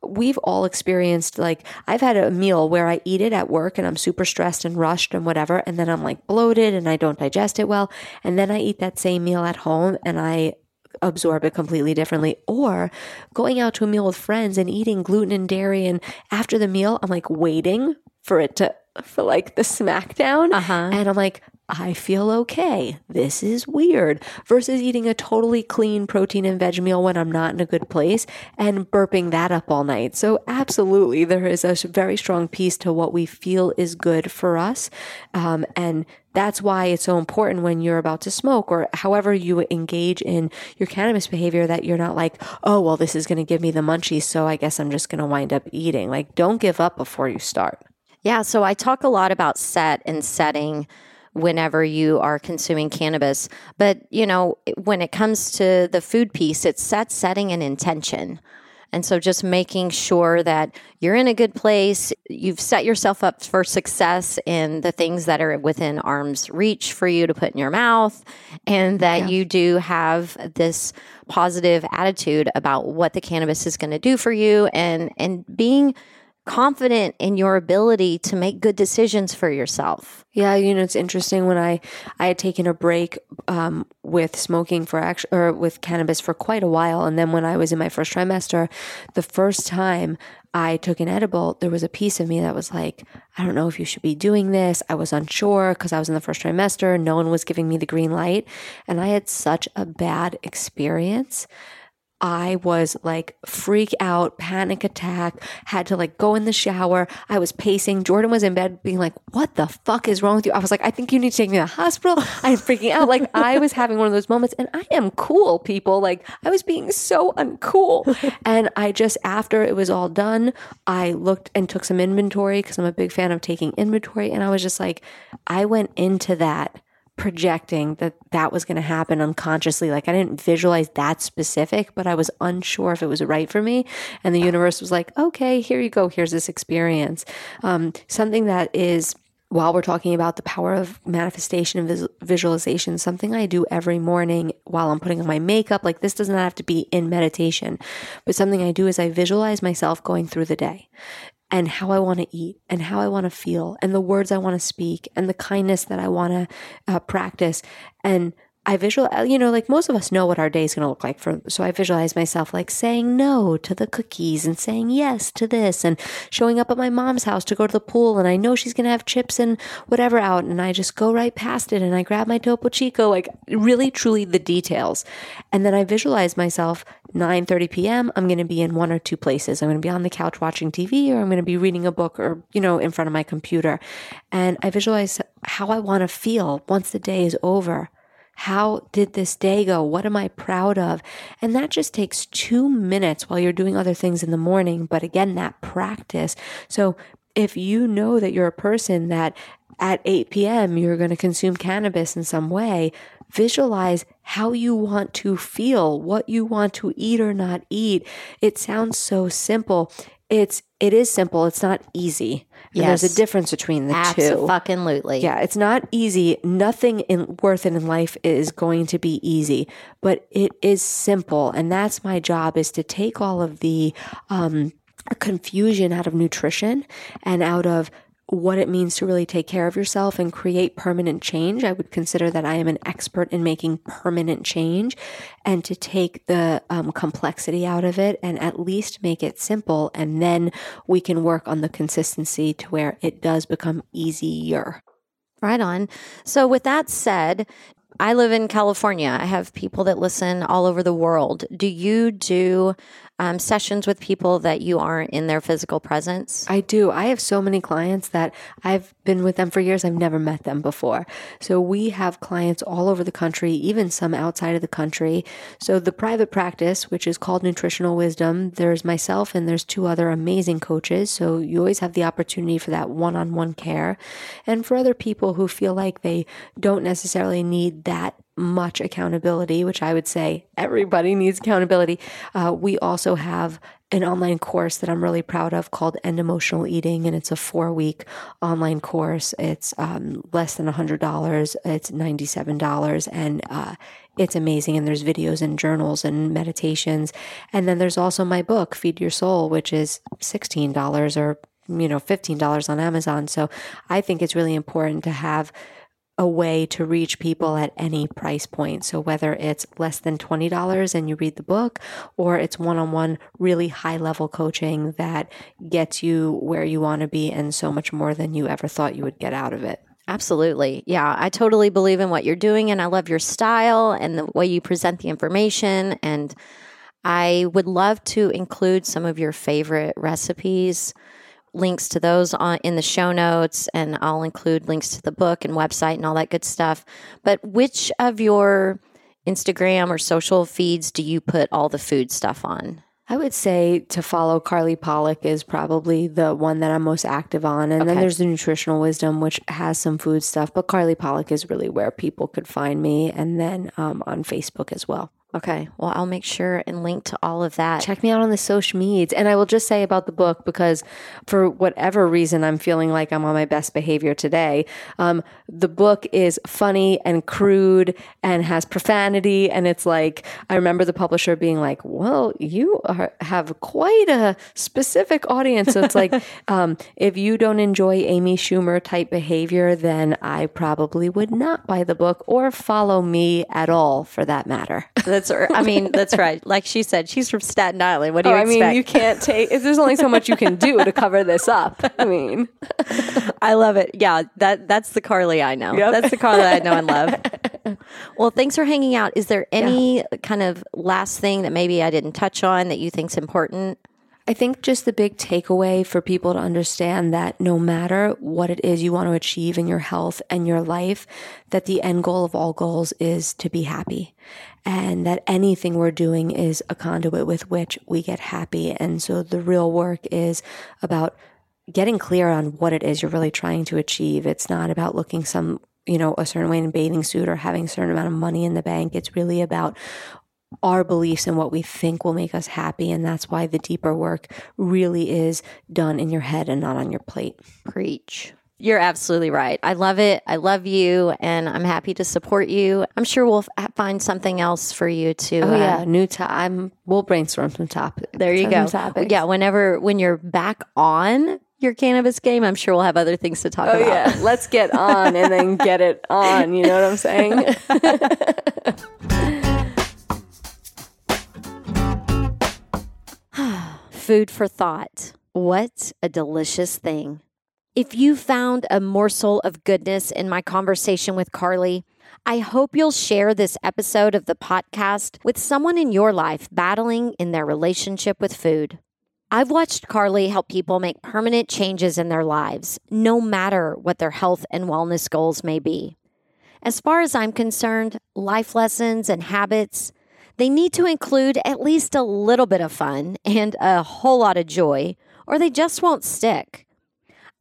C: we've all experienced like I've had a meal where I eat it at work and I'm super stressed and rushed and whatever and then I'm like bloated and I don't digest it well. And then I eat that same meal at home and I absorb it completely differently. Or going out to a meal with friends and eating gluten and dairy and after the meal I'm like waiting for it to for like the smackdown.
A: Uh-huh.
C: and I'm like I feel okay. This is weird. Versus eating a totally clean protein and veg meal when I'm not in a good place and burping that up all night. So, absolutely, there is a very strong piece to what we feel is good for us. Um, and that's why it's so important when you're about to smoke or however you engage in your cannabis behavior that you're not like, oh, well, this is going to give me the munchies. So I guess I'm just going to wind up eating. Like, don't give up before you start.
A: Yeah, so I talk a lot about set and setting whenever you are consuming cannabis. But, you know, when it comes to the food piece, it's set, setting, an intention. And so just making sure that you're in a good place, you've set yourself up for success in the things that are within arm's reach for you to put in your mouth, and that
C: Yeah.
A: you do have this positive attitude about what the cannabis is going to do for you and and being confident in your ability to make good decisions for yourself.
C: Yeah, you know, it's interesting when I I had taken a break um, with smoking for actually or with cannabis for quite a while, and then when I was in my first trimester, the first time I took an edible, there was a piece of me that was like, I don't know if you should be doing this. I was unsure because I was in the first trimester. No one was giving me the green light, and I had such a bad experience. I was like freak out, panic attack, had to like go in the shower. I was pacing. Jordan was in bed being like, What the fuck is wrong with you? I was like, I think you need to take me to the hospital. I'm freaking out. Like I was having one of those moments and I am cool, people. Like I was being so uncool. and I just, after it was all done, I looked and took some inventory because I'm a big fan of taking inventory. And I was just like, I went into that projecting that that was going to happen unconsciously. Like I didn't visualize that specific, but I was unsure if it was right for me. And the universe was like, okay, here you go. Here's this experience. Um, something that is while we're talking about the power of manifestation and vis- visualization, something I do every morning while I'm putting on my makeup, like this does not have to be in meditation, but something I do is I visualize myself going through the day and how I want to eat and how I want to feel and the words I want to speak and the kindness that I want to uh, practice. And I visualize, uh, you know, like most of us know what our day is going to look like. For, so I visualize myself like saying no to the cookies and saying yes to this and showing up at my mom's house to go to the pool. And I know she's going to have chips and whatever out. And I just go right past it and I grab my Topo Chico, like really, truly the details. And then I visualize myself 9 30 p.m. I'm going to be in one or two places. I'm going to be on the couch watching TV or I'm going to be reading a book or, you know, in front of my computer. And I visualize how I want to feel once the day is over. How did this day go? What am I proud of? And that just takes two minutes while you're doing other things in the morning. But again, that practice. So if you know that you're a person that at 8 p.m. you're going to consume cannabis in some way, visualize how you want to feel, what you want to eat or not eat. It sounds so simple. It's it is simple. It's not easy. And there's a difference between the two.
A: Fucking Absolutely.
C: Yeah, it's not easy. Nothing in worth it in life is going to be easy, but it is simple, and that's my job: is to take all of the um, confusion out of nutrition and out of what it means to really take care of yourself and create permanent change. I would consider that I am an expert in making permanent change and to take the um, complexity out of it and at least make it simple. And then we can work on the consistency to where it does become easier.
A: Right on. So, with that said, I live in California. I have people that listen all over the world. Do you do um, sessions with people that you aren't in their physical presence?
C: I do. I have so many clients that I've been with them for years. I've never met them before. So we have clients all over the country, even some outside of the country. So the private practice, which is called Nutritional Wisdom, there's myself and there's two other amazing coaches. So you always have the opportunity for that one on one care. And for other people who feel like they don't necessarily need that much accountability, which I would say everybody needs accountability. Uh, we also have an online course that I'm really proud of called End Emotional Eating, and it's a four week online course. It's um, less than $100, it's $97, and uh, it's amazing. And there's videos and journals and meditations. And then there's also my book, Feed Your Soul, which is $16 or you know $15 on Amazon. So I think it's really important to have a way to reach people at any price point. So whether it's less than $20 and you read the book or it's one-on-one really high level coaching that gets you where you want to be and so much more than you ever thought you would get out of it.
A: Absolutely. Yeah, I totally believe in what you're doing and I love your style and the way you present the information and I would love to include some of your favorite recipes links to those on in the show notes and I'll include links to the book and website and all that good stuff. But which of your Instagram or social feeds do you put all the food stuff on?
C: I would say to follow Carly Pollack is probably the one that I'm most active on. And okay. then there's the Nutritional Wisdom, which has some food stuff, but Carly Pollack is really where people could find me. And then um, on Facebook as well.
A: Okay. Well, I'll make sure and link to all of that.
C: Check me out on the social medias. And I will just say about the book, because for whatever reason, I'm feeling like I'm on my best behavior today. Um, the book is funny and crude and has profanity. And it's like, I remember the publisher being like, well, you are, have quite a specific audience. So it's like, *laughs* um, if you don't enjoy Amy Schumer type behavior, then I probably would not buy the book or follow me at all for that matter.
A: That's I mean, that's right. Like she said, she's from Staten Island. What do oh, you
C: oh,
A: expect?
C: I mean, you can't take. There's only so much you can do to cover this up. I mean, *laughs*
A: I love it. Yeah, that that's the Carly I know. Yep. That's the Carly I know and love. *laughs* Well, thanks for hanging out. Is there any yeah. kind of last thing that maybe I didn't touch on that you think's important?
C: I think just the big takeaway for people to understand that no matter what it is you want to achieve in your health and your life, that the end goal of all goals is to be happy and that anything we're doing is a conduit with which we get happy. And so the real work is about getting clear on what it is you're really trying to achieve. It's not about looking some you know, a certain way in a bathing suit or having a certain amount of money in the bank. It's really about our beliefs and what we think will make us happy. And that's why the deeper work really is done in your head and not on your plate.
A: Preach. You're absolutely right. I love it. I love you, and I'm happy to support you. I'm sure we'll f- find something else for you to.
C: Oh uh, yeah, new top. I'm. We'll brainstorm some topics.
A: There you go. Topics. Yeah, whenever when you're back on your cannabis game, I'm sure we'll have other things to talk about. oh, about.
C: yeah, let's get on and then get it on. You know what I'm saying? *laughs* *laughs*
A: Food for thought. What a delicious thing. If you found a morsel of goodness in my conversation with Carly, I hope you'll share this episode of the podcast with someone in your life battling in their relationship with food. I've watched Carly help people make permanent changes in their lives, no matter what their health and wellness goals may be. As far as I'm concerned, life lessons and habits they need to include at least a little bit of fun and a whole lot of joy, or they just won't stick.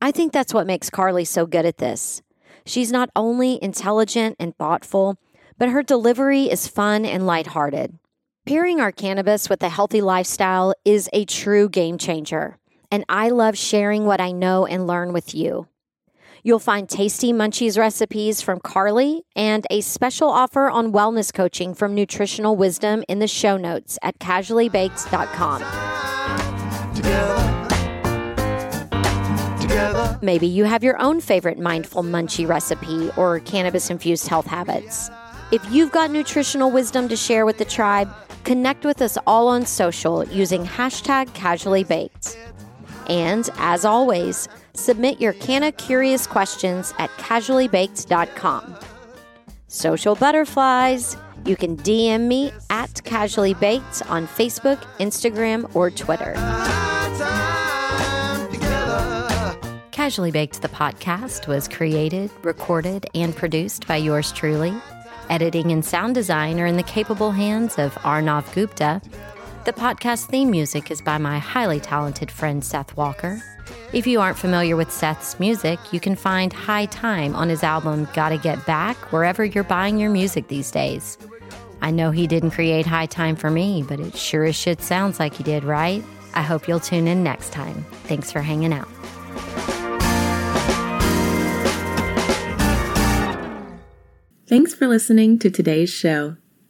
A: I think that's what makes Carly so good at this. She's not only intelligent and thoughtful, but her delivery is fun and lighthearted. Pairing our cannabis with a healthy lifestyle is a true game changer, and I love sharing what I know and learn with you. You'll find tasty munchies recipes from Carly and a special offer on wellness coaching from Nutritional Wisdom in the show notes at casuallybaked.com. Together.
B: together.
A: Maybe you have your own favorite mindful munchie recipe or cannabis infused health habits. If you've got nutritional wisdom to share with the tribe, connect with us all on social using hashtag casuallybaked. And as always, submit your Canna Curious questions at casuallybaked.com. Social butterflies, you can DM me at Casually Baked on Facebook, Instagram, or Twitter. Casually Baked, the podcast, was created, recorded, and produced by yours truly. Editing and sound design are in the capable hands of Arnav Gupta. The podcast theme music is by my highly talented friend Seth Walker. If you aren't familiar with Seth's music, you can find High Time on his album Gotta Get Back wherever you're buying your music these days. I know he didn't create High Time for me, but it sure as shit sounds like he did, right? I hope you'll tune in next time. Thanks for hanging out.
D: Thanks for listening to today's show.